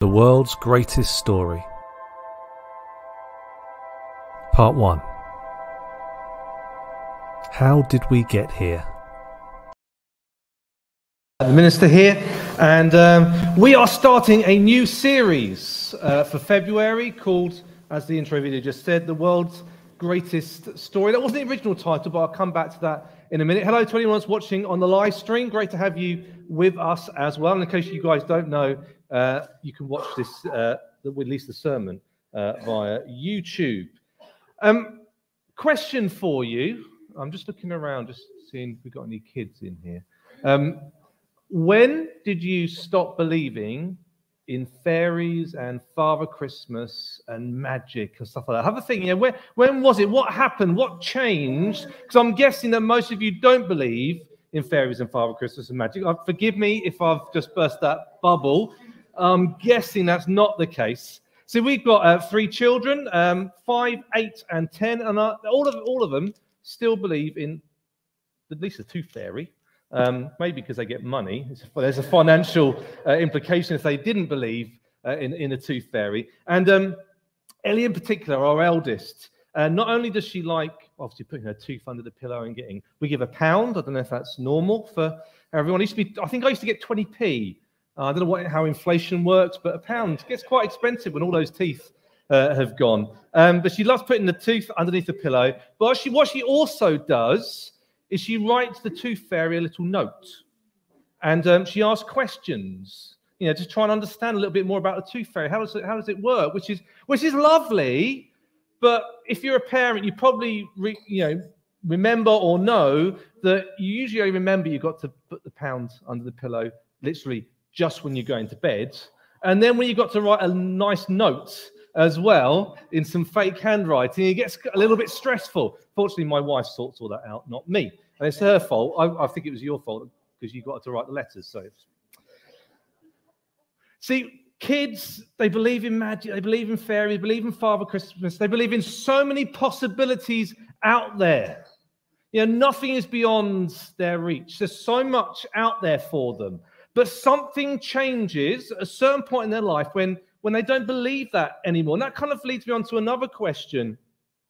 The World's Greatest Story. Part 1 How did we get here? The minister here, and um, we are starting a new series uh, for February called, as the intro video just said, The World's Greatest Story. That wasn't the original title, but I'll come back to that in a minute. Hello to anyone that's watching on the live stream. Great to have you with us as well. And in case you guys don't know, uh, you can watch this, uh, at least the sermon, uh, via YouTube. Um, question for you. I'm just looking around, just seeing if we've got any kids in here. Um, when did you stop believing in fairies and Father Christmas and magic and stuff like that? Have a think. Know, where, when was it? What happened? What changed? Because I'm guessing that most of you don't believe in fairies and Father Christmas and magic. Uh, forgive me if I've just burst that bubble. I'm guessing that's not the case. So we've got uh, three children, um, five, eight, and ten, and uh, all of all of them still believe in at least a tooth fairy. Um, maybe because they get money. There's a financial uh, implication if they didn't believe uh, in, in a tooth fairy. And um, Ellie, in particular, our eldest, uh, not only does she like obviously putting her tooth under the pillow and getting, we give a pound. I don't know if that's normal for everyone. It used to be, I think I used to get 20p. Uh, I don't know what, how inflation works, but a pound gets quite expensive when all those teeth uh, have gone. Um, but she loves putting the tooth underneath the pillow. But she, what she also does is she writes the tooth fairy a little note. And um, she asks questions, you know, to try and understand a little bit more about the tooth fairy. How does it, how does it work? Which is, which is lovely. But if you're a parent, you probably, re, you know, remember or know that you usually only remember you've got to put the pound under the pillow literally just when you're going to bed. And then when you've got to write a nice note as well in some fake handwriting, it gets a little bit stressful. Fortunately, my wife sorts all that out, not me. And it's her fault. I, I think it was your fault because you got to write the letters. So, see, kids, they believe in magic, they believe in fairies, they believe in Father Christmas, they believe in so many possibilities out there. You know, nothing is beyond their reach. There's so much out there for them. But something changes at a certain point in their life when, when they don't believe that anymore. And that kind of leads me on to another question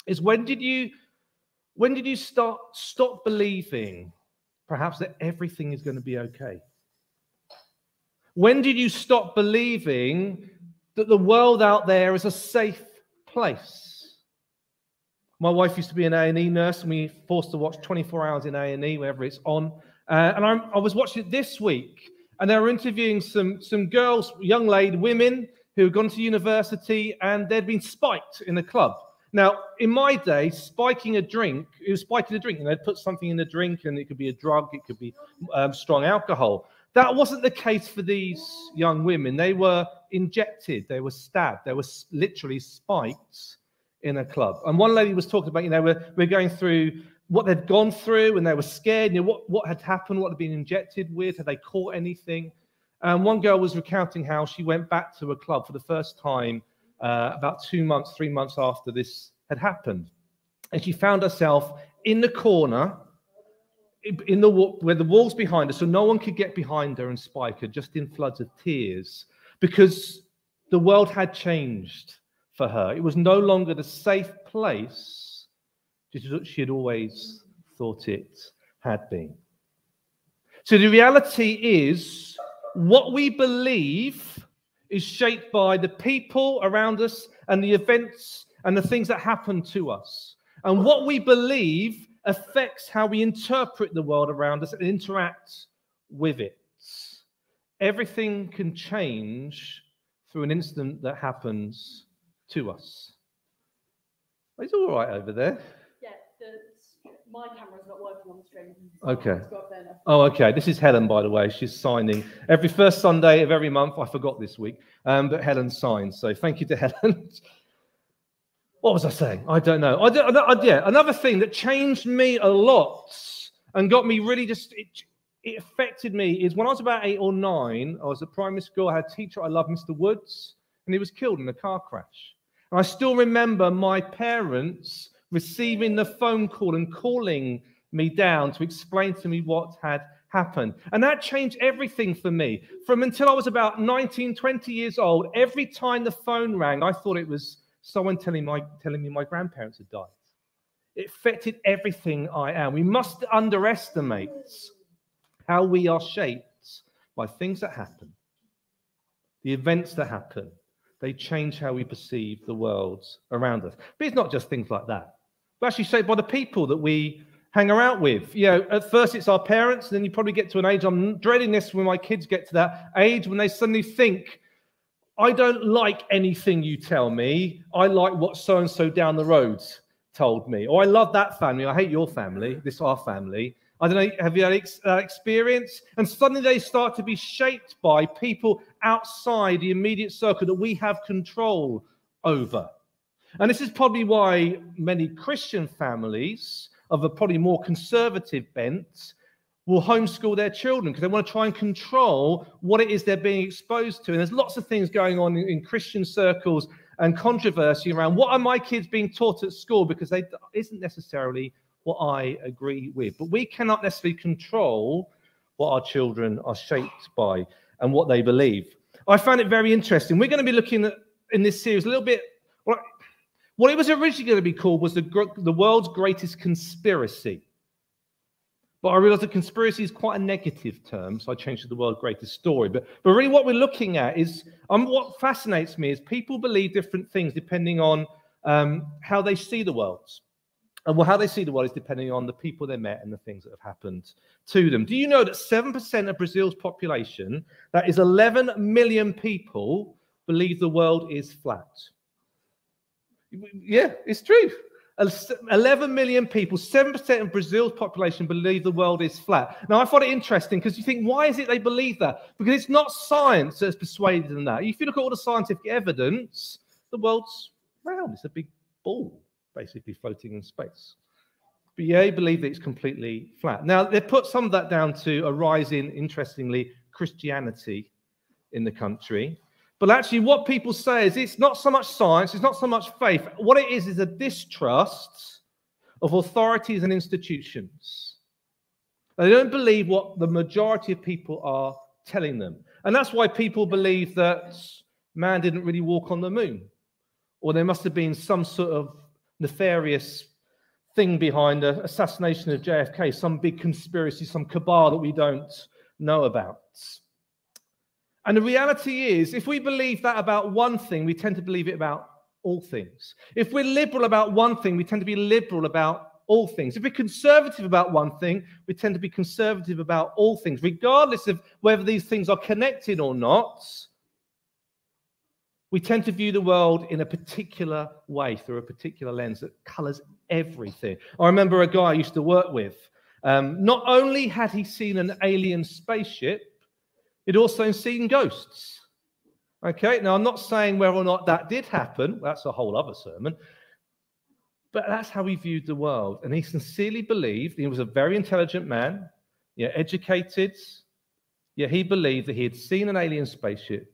is when did you when did you start stop believing perhaps that everything is going to be okay? When did you stop believing that the world out there is a safe place? My wife used to be an A&E nurse, and we forced to watch 24 hours in A&E whenever it's on. Uh, and I, I was watching it this week, and they were interviewing some some girls, young lady, women who had gone to university and they'd been spiked in a club. Now, in my day, spiking a drink, it was spiking a drink, and they'd put something in the drink, and it could be a drug, it could be um, strong alcohol. That wasn't the case for these young women. They were injected, they were stabbed, they were literally spiked in a club. And one lady was talking about, you know, we're, we're going through what they'd gone through and they were scared, you know, what, what had happened, what had been injected with, had they caught anything? And one girl was recounting how she went back to a club for the first time uh, about two months, three months after this had happened. And she found herself in the corner, in the where the walls behind her, so no one could get behind her and spike her, just in floods of tears, because the world had changed for her. It was no longer the safe place she had always thought it had been. So the reality is, what we believe is shaped by the people around us and the events and the things that happen to us. And what we believe affects how we interpret the world around us and interact with it. Everything can change through an incident that happens to us. It's all right over there my camera's not working on the stream. Okay. Oh, okay. This is Helen, by the way. She's signing every first Sunday of every month. I forgot this week, um, but Helen signs. So thank you to Helen. what was I saying? I don't know. I, don't, I, yeah, another thing that changed me a lot and got me really just it, it affected me is when I was about eight or nine. I was at primary school. I had a teacher I loved, Mr. Woods, and he was killed in a car crash. And I still remember my parents receiving the phone call and calling me down to explain to me what had happened. And that changed everything for me. From until I was about 19, 20 years old, every time the phone rang, I thought it was someone telling, my, telling me my grandparents had died. It affected everything I am. We must underestimate how we are shaped by things that happen, the events that happen. They change how we perceive the world around us. But it's not just things like that. We're actually shaped by the people that we hang around with. You know, at first it's our parents, and then you probably get to an age. I'm dreading this when my kids get to that age when they suddenly think, I don't like anything you tell me. I like what so and so down the road told me. Or I love that family. I hate your family. This our family. I don't know. Have you had uh, experience? And suddenly they start to be shaped by people outside the immediate circle that we have control over. And this is probably why many Christian families of a probably more conservative bent will homeschool their children because they want to try and control what it is they're being exposed to. And there's lots of things going on in, Christian circles and controversy around what are my kids being taught at school because they isn't necessarily what I agree with. But we cannot necessarily control what our children are shaped by and what they believe. I found it very interesting. We're going to be looking at in this series a little bit. Well, what it was originally going to be called was the, the world's greatest conspiracy. But I realized that conspiracy is quite a negative term, so I changed to the world's greatest story. But, but really, what we're looking at is um, what fascinates me is people believe different things depending on um, how they see the world. And well, how they see the world is depending on the people they met and the things that have happened to them. Do you know that 7% of Brazil's population, that is 11 million people, believe the world is flat? Yeah, it's true. 11 million people, 7% of Brazil's population believe the world is flat. Now, I find it interesting because you think, why is it they believe that? Because it's not science that's persuaded them that. If you look at all the scientific evidence, the world's round. It's a big ball, basically floating in space. But yeah, they believe that it's completely flat. Now, they put some of that down to a rise in, interestingly, Christianity in the country. But actually, what people say is it's not so much science, it's not so much faith. What it is is a distrust of authorities and institutions. They don't believe what the majority of people are telling them. And that's why people believe that man didn't really walk on the moon, or there must have been some sort of nefarious thing behind the assassination of JFK, some big conspiracy, some cabal that we don't know about. And the reality is, if we believe that about one thing, we tend to believe it about all things. If we're liberal about one thing, we tend to be liberal about all things. If we're conservative about one thing, we tend to be conservative about all things, regardless of whether these things are connected or not. We tend to view the world in a particular way through a particular lens that colors everything. I remember a guy I used to work with. Um, not only had he seen an alien spaceship, it also seen ghosts. Okay, now I'm not saying whether or not that did happen, that's a whole other sermon, but that's how he viewed the world. And he sincerely believed he was a very intelligent man, yeah, educated. Yeah, he believed that he had seen an alien spaceship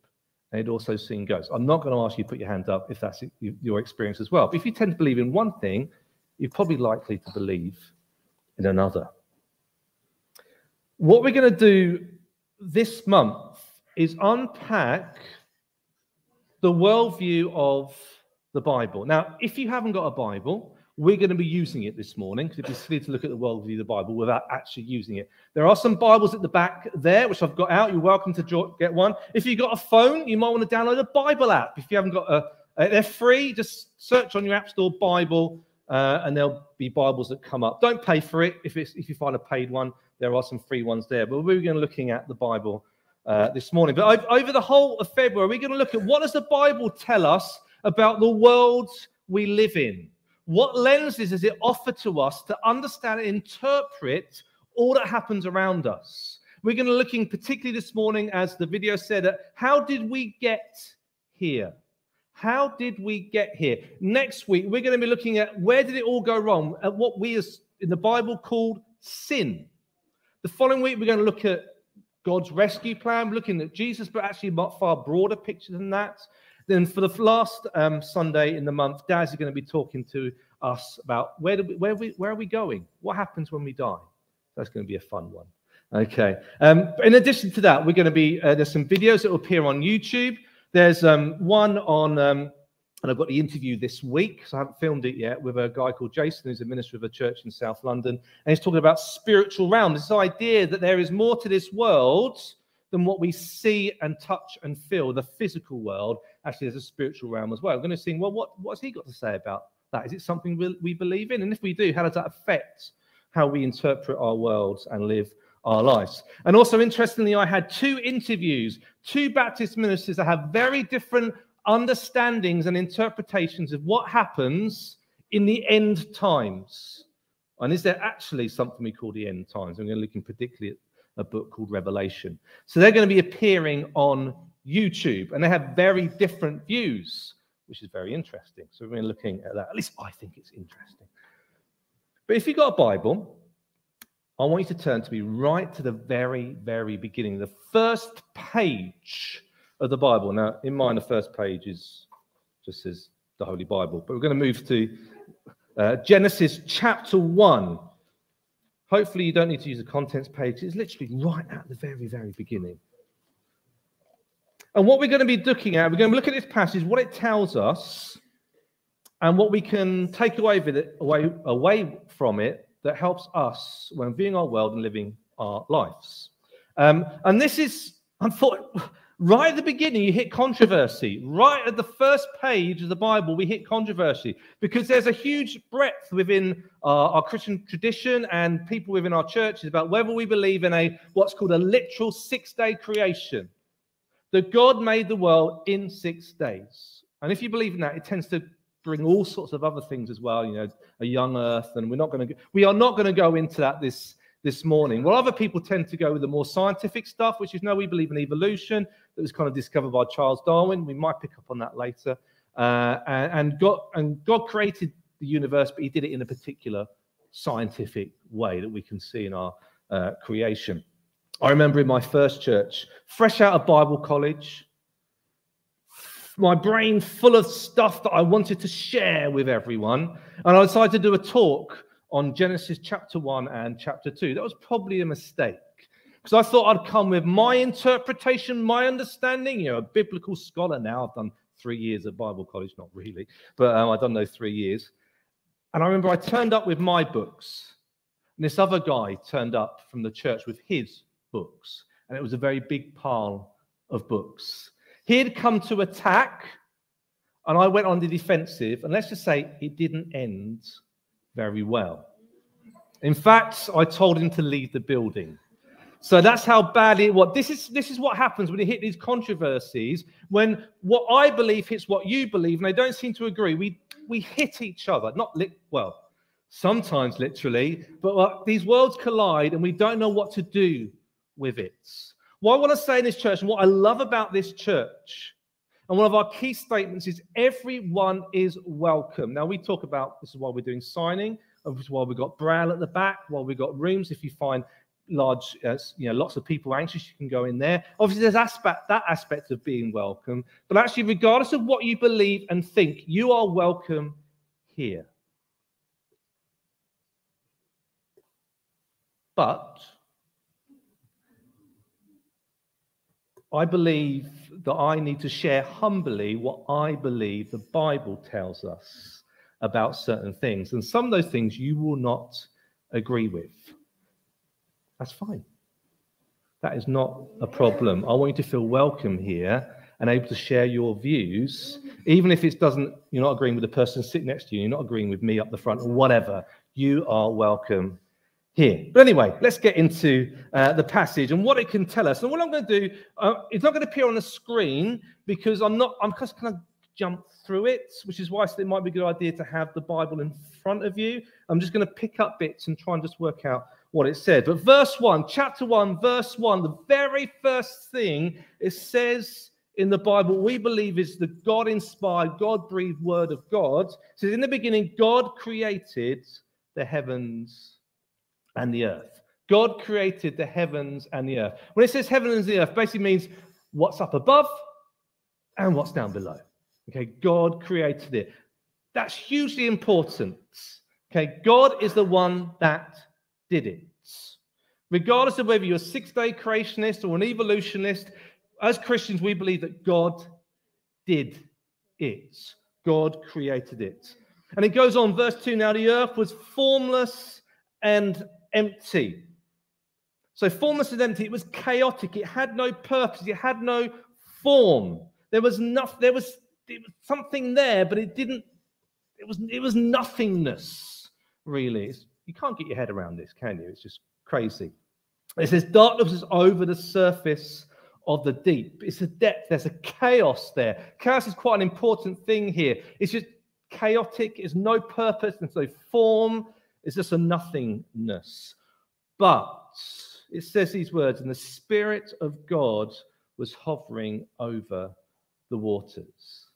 and he'd also seen ghosts. I'm not going to ask you to put your hand up if that's your experience as well. But if you tend to believe in one thing, you're probably likely to believe in another. What we're going to do this month is unpack the worldview of the Bible. Now, if you haven't got a Bible, we're going to be using it this morning because it'd be silly to look at the worldview of the Bible without actually using it. There are some Bibles at the back there, which I've got out. You're welcome to get one. If you've got a phone, you might want to download a Bible app. If you haven't got a, they're free. Just search on your App Store Bible, uh, and there'll be Bibles that come up. Don't pay for it if it's if you find a paid one. There are some free ones there, but we're going to looking at the Bible uh, this morning. But over the whole of February, we're going to look at what does the Bible tell us about the world we live in? What lenses does it offer to us to understand and interpret all that happens around us? We're going to looking particularly this morning, as the video said, at how did we get here? How did we get here? Next week, we're going to be looking at where did it all go wrong, at what we as in the Bible called sin. The following week, we're going to look at God's rescue plan, looking at Jesus, but actually a far broader picture than that. Then for the last um, Sunday in the month, Daz is going to be talking to us about where, do we, where, we, where are we going? What happens when we die? That's going to be a fun one. Okay. Um, in addition to that, we're going to be uh, there's some videos that will appear on YouTube. There's um, one on, um, and I've got the interview this week, so I haven't filmed it yet, with a guy called Jason, who's a minister of a church in South London, and he's talking about spiritual realm. This idea that there is more to this world than what we see and touch and feel, the physical world. Actually, there's a spiritual realm as well. I'm going to see, well, what what's he got to say about that? Is it something we, we believe in? And if we do, how does that affect how we interpret our worlds and live our lives. And also, interestingly, I had two interviews, two Baptist ministers that have very different understandings and interpretations of what happens in the end times. And is there actually something we call the end times? I'm going to look in particularly at a book called Revelation. So they're going to be appearing on YouTube, and they have very different views, which is very interesting. So we're looking at that. At least I think it's interesting. But if you've got a Bible, I want you to turn to me right to the very, very beginning, the first page of the Bible. Now, in mine, the first page is just says the Holy Bible, but we're going to move to uh, Genesis chapter 1. Hopefully, you don't need to use the contents page. It's literally right at the very, very beginning. And what we're going to be looking at, we're going to look at this passage, what it tells us, and what we can take away, it, away, away from it that helps us when viewing our world and living our lives. Um, and this is, unfortunately, right at the beginning, you hit controversy. Right at the first page of the Bible, we hit controversy because there's a huge breadth within our, our Christian tradition and people within our churches about whether we believe in a what's called a literal six-day creation. That God made the world in six days. And if you believe in that, it tends to bring all sorts of other things as well, you know, a young earth, and we're not going to we are not going to go into that this this morning. Well, other people tend to go with the more scientific stuff, which is no, we believe in evolution that was kind of discovered by Charles Darwin. We might pick up on that later. Uh, and, and God and God created the universe, but He did it in a particular scientific way that we can see in our uh, creation. I remember in my first church, fresh out of Bible college, my brain full of stuff that I wanted to share with everyone. And I decided to do a talk on Genesis chapter 1 and chapter 2. That was probably a mistake because I thought I'd come with my interpretation, my understanding. You know, a biblical scholar now. I've done three years at Bible college, not really, but um, I've done those three years. And I remember I turned up with my books, and this other guy turned up from the church with his books, and it was a very big pile of books. He had come to attack, and I went on the defensive. And let's just say it didn't end very well. In fact, I told him to leave the building. So that's how bad it was. This is this is what happens when you hit these controversies. When what I believe hits what you believe, and they don't seem to agree. We we hit each other. Not lit well, sometimes literally, but uh, these worlds collide, and we don't know what to do with it. What I want to say in this church, and what I love about this church, and one of our key statements is everyone is welcome. Now, we talk about this is why we're doing signing, this is why we've got Braille at the back, while we've got rooms. If you find large, uh, you know, lots of people anxious, you can go in there. Obviously, there's aspect that aspect of being welcome, but actually, regardless of what you believe and think, you are welcome here. But I believe that I need to share humbly what I believe the Bible tells us about certain things. And some of those things you will not agree with. That's fine. That is not a problem. I want you to feel welcome here and able to share your views, even if it doesn't, you're not agreeing with the person sitting next to you, you're not agreeing with me up the front or whatever. You are welcome here. But anyway, let's get into uh, the passage and what it can tell us. And what I'm going to do, uh, it's not going to appear on the screen because I'm not, I'm just going to jump through it, which is why it might be a good idea to have the Bible in front of you. I'm just going to pick up bits and try and just work out what it said. But verse 1, chapter 1, verse 1, the very first thing it says in the Bible we believe is the God inspired, God breathed word of God. It says, In the beginning, God created the heavens and the earth. God created the heavens and the earth. When it says heaven and the earth, basically means what's up above and what's down below. Okay, God created it. That's hugely important. Okay, God is the one that did it. Regardless of whether you're a six day creationist or an evolutionist, as Christians, we believe that God did it. God created it. And it goes on, verse 2 now the earth was formless and empty. So, formless and empty, it was chaotic. It had no purpose, it had no form. There was nothing, there was, was something there, but it didn't, it was, it was nothingness, really. It's, you can't get your head around this, can you? It's just crazy. It says, darkness is over the surface of the deep. It's a depth, there's a chaos there. Chaos is quite an important thing here. It's just chaotic, it's no purpose, and so form is just a nothingness. But it says these words, and the Spirit of God was hovering over the waters.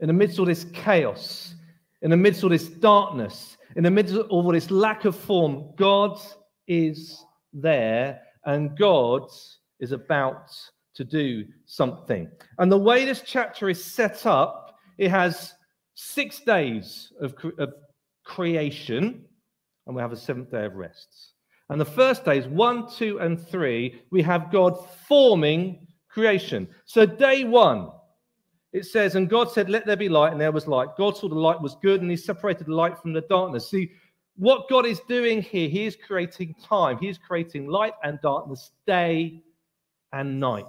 In the midst of this chaos, in the midst of this darkness, in the midst of all this lack of form, God is there and God is about to do something. And the way this chapter is set up, it has six days of, of creation, and we have a seventh day of rests. And the first days, one, two, and three, we have God forming creation. So, day one, it says, And God said, Let there be light, and there was light. God saw the light was good, and he separated light from the darkness. See, what God is doing here, He is creating time. He is creating light and darkness, day and night.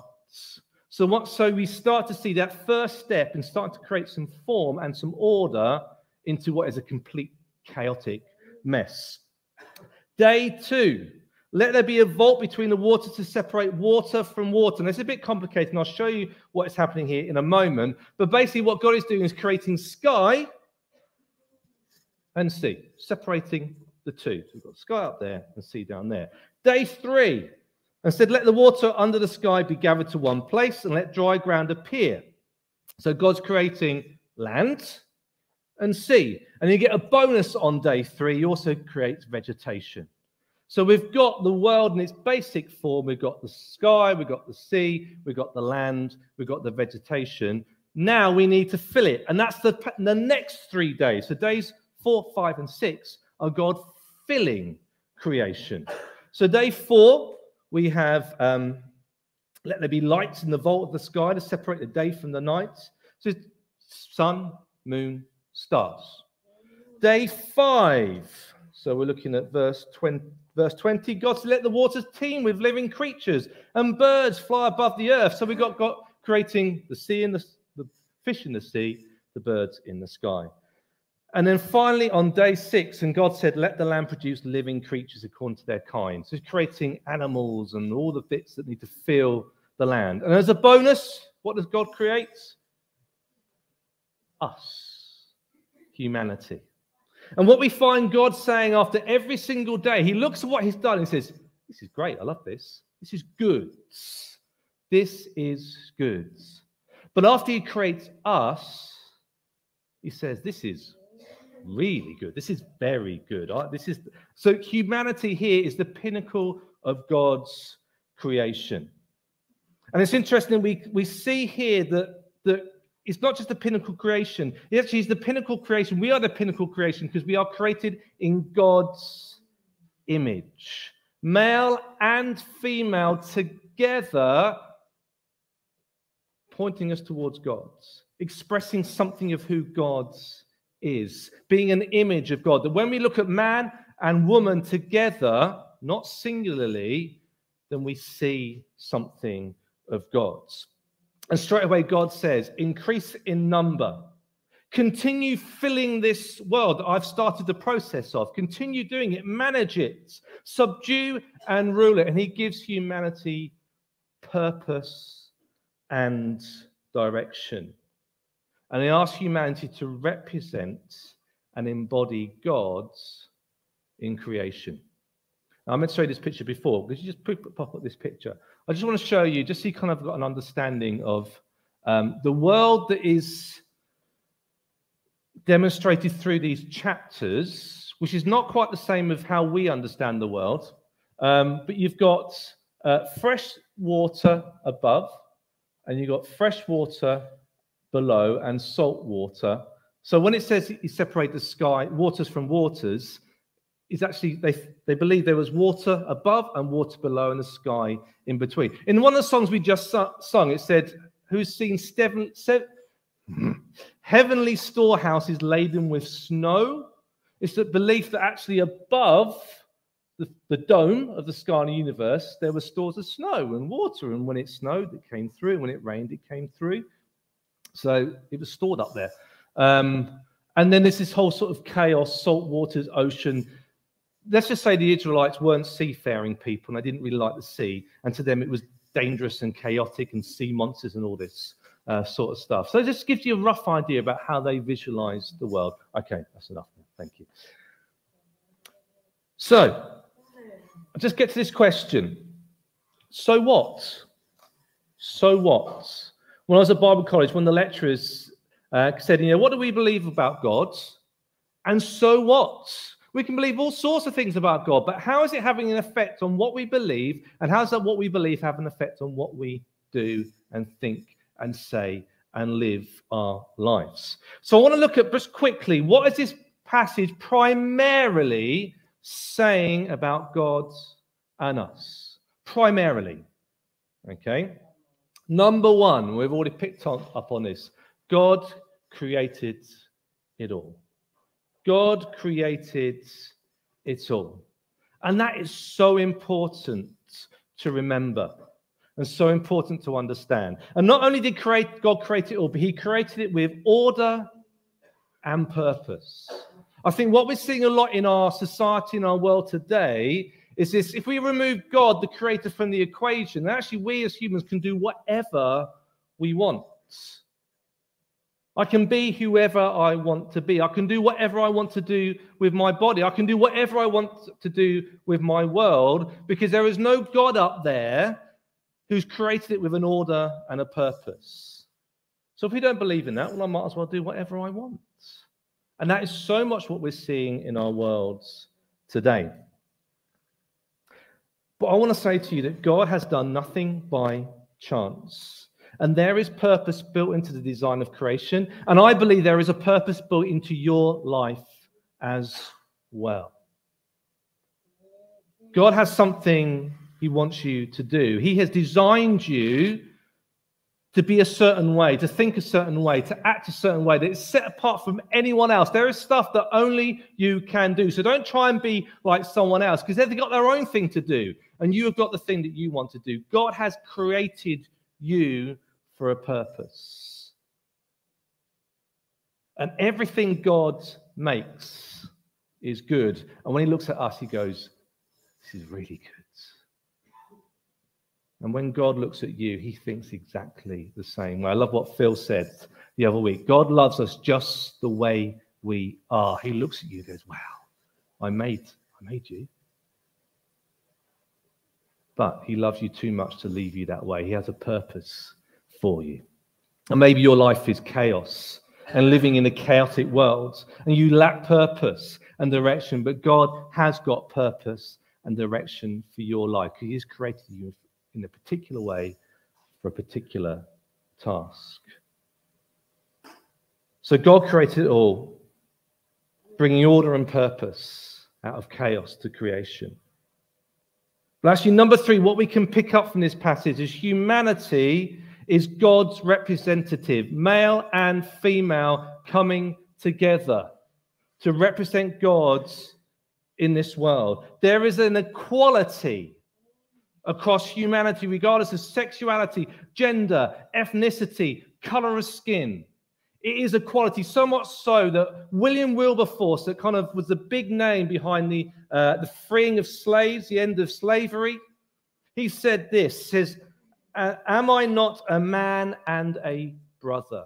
So, what, so we start to see that first step and start to create some form and some order into what is a complete chaotic mess. Day two, let there be a vault between the water to separate water from water. And it's a bit complicated, and I'll show you what is happening here in a moment. But basically, what God is doing is creating sky and sea, separating the two. So we've got sky up there and sea down there. Day three, and said, Let the water under the sky be gathered to one place and let dry ground appear. So God's creating land and sea. And you get a bonus on day three. you also create vegetation. So we've got the world in its basic form. We've got the sky, we've got the sea, we've got the land, we've got the vegetation. Now we need to fill it. And that's the, the next three days. So days four, five, and six are God filling creation. So day four, we have um, let there be lights in the vault of the sky to separate the day from the night. So sun, moon, stars. Day five. So we're looking at verse 20. Verse 20, God said, let the waters teem with living creatures and birds fly above the earth. So we got God creating the sea and the, the fish in the sea, the birds in the sky. And then finally, on day six, and God said, Let the land produce living creatures according to their kind. So he's creating animals and all the bits that need to fill the land. And as a bonus, what does God create? Us, humanity. And what we find God saying after every single day, he looks at what he's done and says, This is great. I love this. This is good. This is good. But after he creates us, he says, This is really good. This is very good. This is so humanity here is the pinnacle of God's creation. And it's interesting, we, we see here that, that it's not just the pinnacle creation, it actually is the pinnacle creation. We are the pinnacle creation because we are created in God's image. Male and female together, pointing us towards God's, expressing something of who God is, being an image of God. That when we look at man and woman together, not singularly, then we see something of God's. And straight away, God says, increase in number. Continue filling this world I've started the process of. Continue doing it. Manage it. Subdue and rule it. And He gives humanity purpose and direction. And he asks humanity to represent and embody God's in creation. Now, I meant to show you this picture before. Could you just pop up this picture? I just want to show you, just so you kind of got an understanding of um, the world that is demonstrated through these chapters, which is not quite the same of how we understand the world. Um, but you've got uh, fresh water above, and you've got fresh water below and salt water. So when it says you separate the sky, waters from waters, is actually they they believe there was water above and water below and the sky in between. In one of the songs we just su- sung, it said, "Who's seen seven, seven heavenly storehouses laden with snow?" It's the belief that actually above the, the dome of the sky and the universe, there were stores of snow and water, and when it snowed, it came through, and when it rained, it came through. So it was stored up there. Um, and then there's this whole sort of chaos, salt waters, ocean. Let's just say the Israelites weren't seafaring people and they didn't really like the sea. And to them, it was dangerous and chaotic and sea monsters and all this uh, sort of stuff. So it just gives you a rough idea about how they visualize the world. Okay, that's enough. Thank you. So, I'll just get to this question. So what? So what? When I was at Bible college, one of the lecturers uh, said, you know, what do we believe about God? And so what? We can believe all sorts of things about God, but how is it having an effect on what we believe? And how does that what we believe have an effect on what we do and think and say and live our lives? So I want to look at just quickly what is this passage primarily saying about God and us? Primarily. Okay. Number one, we've already picked on, up on this. God created it all. God created it all. And that is so important to remember and so important to understand. And not only did create, God create it all, but He created it with order and purpose. I think what we're seeing a lot in our society, in our world today, is this if we remove God, the creator, from the equation, actually we as humans can do whatever we want. I can be whoever I want to be. I can do whatever I want to do with my body. I can do whatever I want to do with my world because there is no God up there who's created it with an order and a purpose. So if we don't believe in that, well, I might as well do whatever I want. And that is so much what we're seeing in our worlds today. But I want to say to you that God has done nothing by chance. And there is purpose built into the design of creation. And I believe there is a purpose built into your life as well. God has something he wants you to do. He has designed you to be a certain way, to think a certain way, to act a certain way, that is set apart from anyone else. There is stuff that only you can do. So don't try and be like someone else because they've got their own thing to do and you have got the thing that you want to do. God has created you for a purpose. And everything God makes is good. And when he looks at us, he goes, This is really good. And when God looks at you, he thinks exactly the same way. I love what Phil said the other week. God loves us just the way we are. He looks at you and goes, Wow, I made, I made you. But he loves you too much to leave you that way. He has a purpose for you. And maybe your life is chaos and living in a chaotic world, and you lack purpose and direction, but God has got purpose and direction for your life. He has created you in a particular way for a particular task. So God created it all, bringing order and purpose out of chaos to creation. But actually, number three, what we can pick up from this passage is humanity is God's representative, male and female coming together to represent God's in this world. There is an equality across humanity, regardless of sexuality, gender, ethnicity, color of skin. It is equality, so much so that William Wilberforce, that kind of was the big name behind the, uh, the freeing of slaves, the end of slavery, he said this, says, am I not a man and a brother?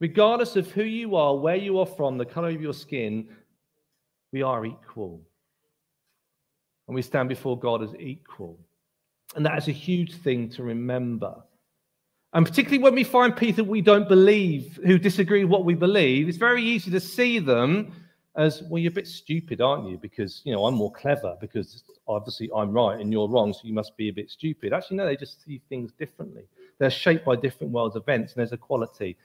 Regardless of who you are, where you are from, the color of your skin, we are equal and we stand before God as equal. And that is a huge thing to remember. And particularly when we find people we don't believe, who disagree with what we believe, it's very easy to see them as, well, you're a bit stupid, aren't you? Because, you know, I'm more clever because obviously I'm right and you're wrong, so you must be a bit stupid. Actually, no, they just see things differently. They're shaped by different world events and there's equality.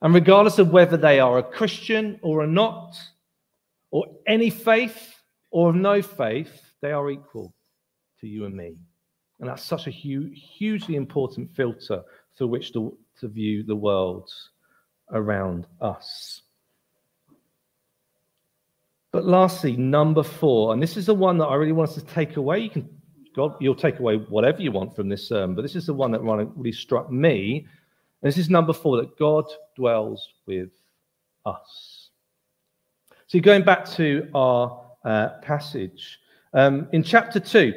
And regardless of whether they are a Christian or a not, or any faith or of no faith, they are equal to you and me. And that's such a hu- hugely important filter through which to, to view the world around us. But lastly, number four, and this is the one that I really want us to take away. You can, God, you'll take away whatever you want from this sermon, but this is the one that really struck me. And this is number four that God dwells with us. So, going back to our uh, passage, um, in chapter 2,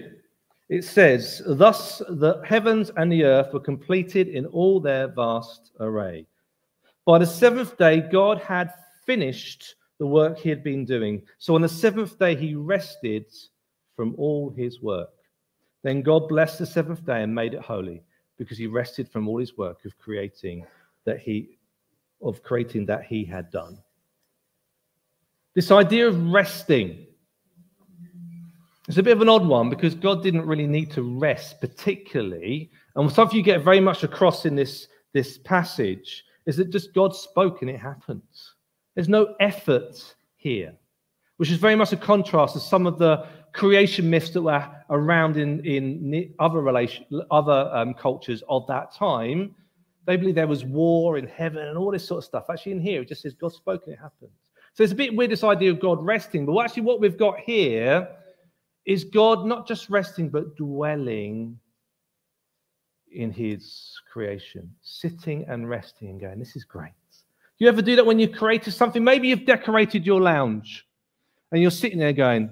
it says, Thus the heavens and the earth were completed in all their vast array. By the seventh day, God had finished the work he had been doing. So on the seventh day, he rested from all his work. Then God blessed the seventh day and made it holy because he rested from all his work of creating that he of creating that he had done. This idea of resting is a bit of an odd one because God didn't really need to rest particularly. And something you get very much across in this, this passage is that just God spoke and it happens. There's no effort here, which is very much a contrast to some of the creation myths that were around in, in other relation, other um, cultures of that time. They believe there was war in heaven and all this sort of stuff. Actually, in here, it just says God spoke and it happened. So it's a bit weird, this idea of God resting. But actually, what we've got here is God not just resting, but dwelling in his creation, sitting and resting and going, This is great. You ever do that when you've created something? Maybe you've decorated your lounge and you're sitting there going,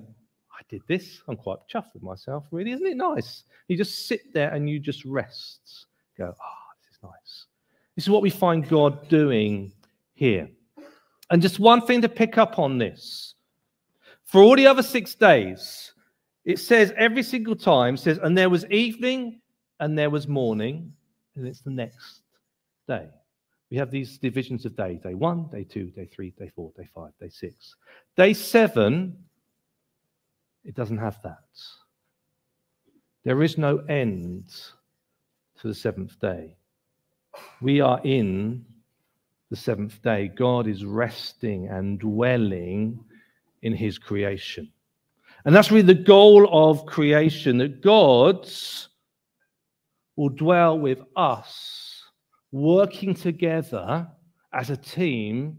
I did this. I'm quite chuffed with myself, really. Isn't it nice? You just sit there and you just rest. Go, ah, oh, this is nice. This is what we find God doing here. And just one thing to pick up on this. For all the other six days, it says every single time, says, and there was evening and there was morning, and it's the next day. We have these divisions of day day one, day two, day three, day four, day five, day six. Day seven, it doesn't have that. There is no end to the seventh day. We are in the seventh day. God is resting and dwelling in his creation. And that's really the goal of creation that God will dwell with us working together as a team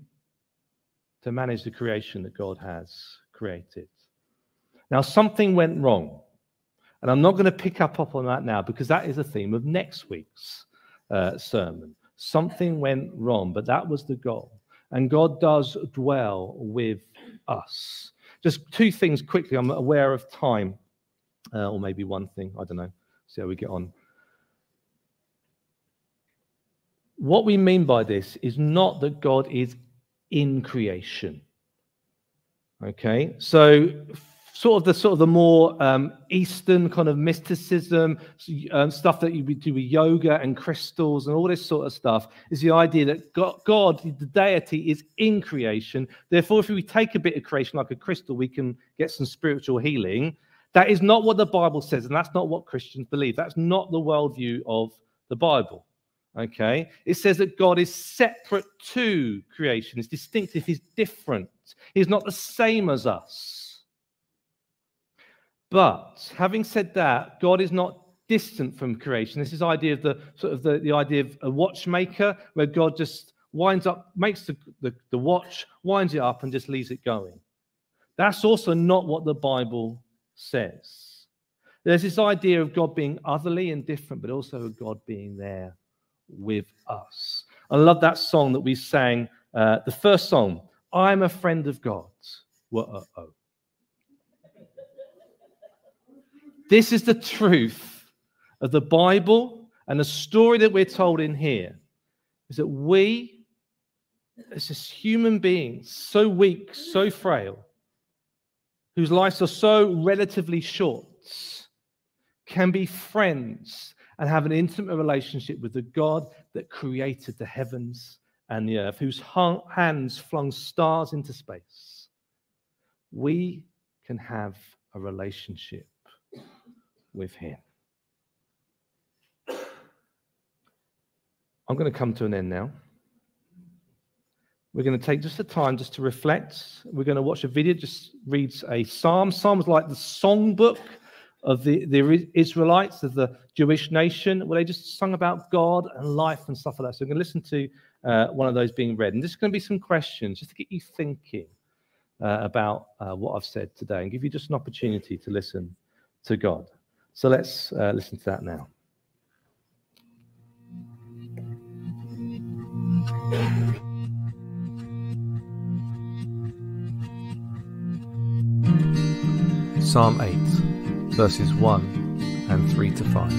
to manage the creation that God has created. Now, something went wrong. And I'm not going to pick up, on that now because that is the theme of next week's uh, sermon. Something went wrong, but that was the goal. And God does dwell with us. Just two things quickly. I'm aware of time, uh, or maybe one thing. I don't know. See how we get on. What we mean by this is not that God is in creation. Okay, so sort of the sort of the more um, Eastern kind of mysticism, um, stuff that you do with yoga and crystals and all this sort of stuff, is the idea that God, God, the deity, is in creation. Therefore, if we take a bit of creation like a crystal, we can get some spiritual healing. That is not what the Bible says, and that's not what Christians believe. That's not the worldview of the Bible. Okay, it says that God is separate to creation, He's distinctive, He's different, He's not the same as us. But having said that, God is not distant from creation. This is the idea of the sort of the, the idea of a watchmaker, where God just winds up, makes the, the, the watch, winds it up, and just leaves it going. That's also not what the Bible says. There's this idea of God being otherly and different, but also of God being there with us. I love that song that we sang, uh, the first song, I'm a friend of God's. This is the truth of the Bible and the story that we're told in here is that we, as just human beings, so weak, so frail, whose lives are so relatively short, can be friends and have an intimate relationship with the God that created the heavens and the earth, whose hands flung stars into space. We can have a relationship with Him. I'm going to come to an end now. we're going to take just a time just to reflect. We're going to watch a video, just reads a psalm. Psalms like the songbook of the, the Israelites, of the Jewish nation, where they just sung about God and life and stuff like that. So we're going to listen to uh, one of those being read. And there's going to be some questions just to get you thinking uh, about uh, what I've said today and give you just an opportunity to listen to God. So let's uh, listen to that now. Psalm 8, verses 1 and 3 to 5.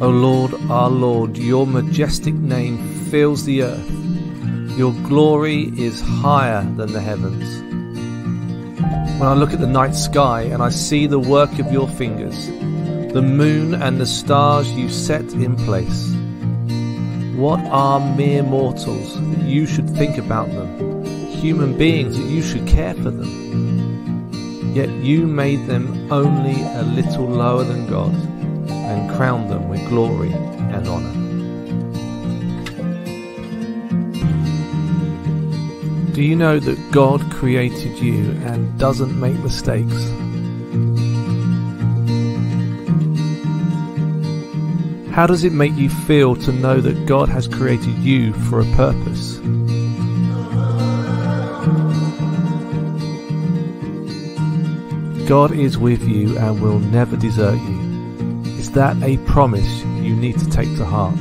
O Lord, our Lord, your majestic name fills the earth. Your glory is higher than the heavens. When I look at the night sky and I see the work of your fingers, the moon and the stars you set in place, what are mere mortals that you should think about them? human beings that you should care for them. Yet you made them only a little lower than God and crowned them with glory and honour. Do you know that God created you and doesn't make mistakes? How does it make you feel to know that God has created you for a purpose? God is with you and will never desert you. Is that a promise you need to take to heart?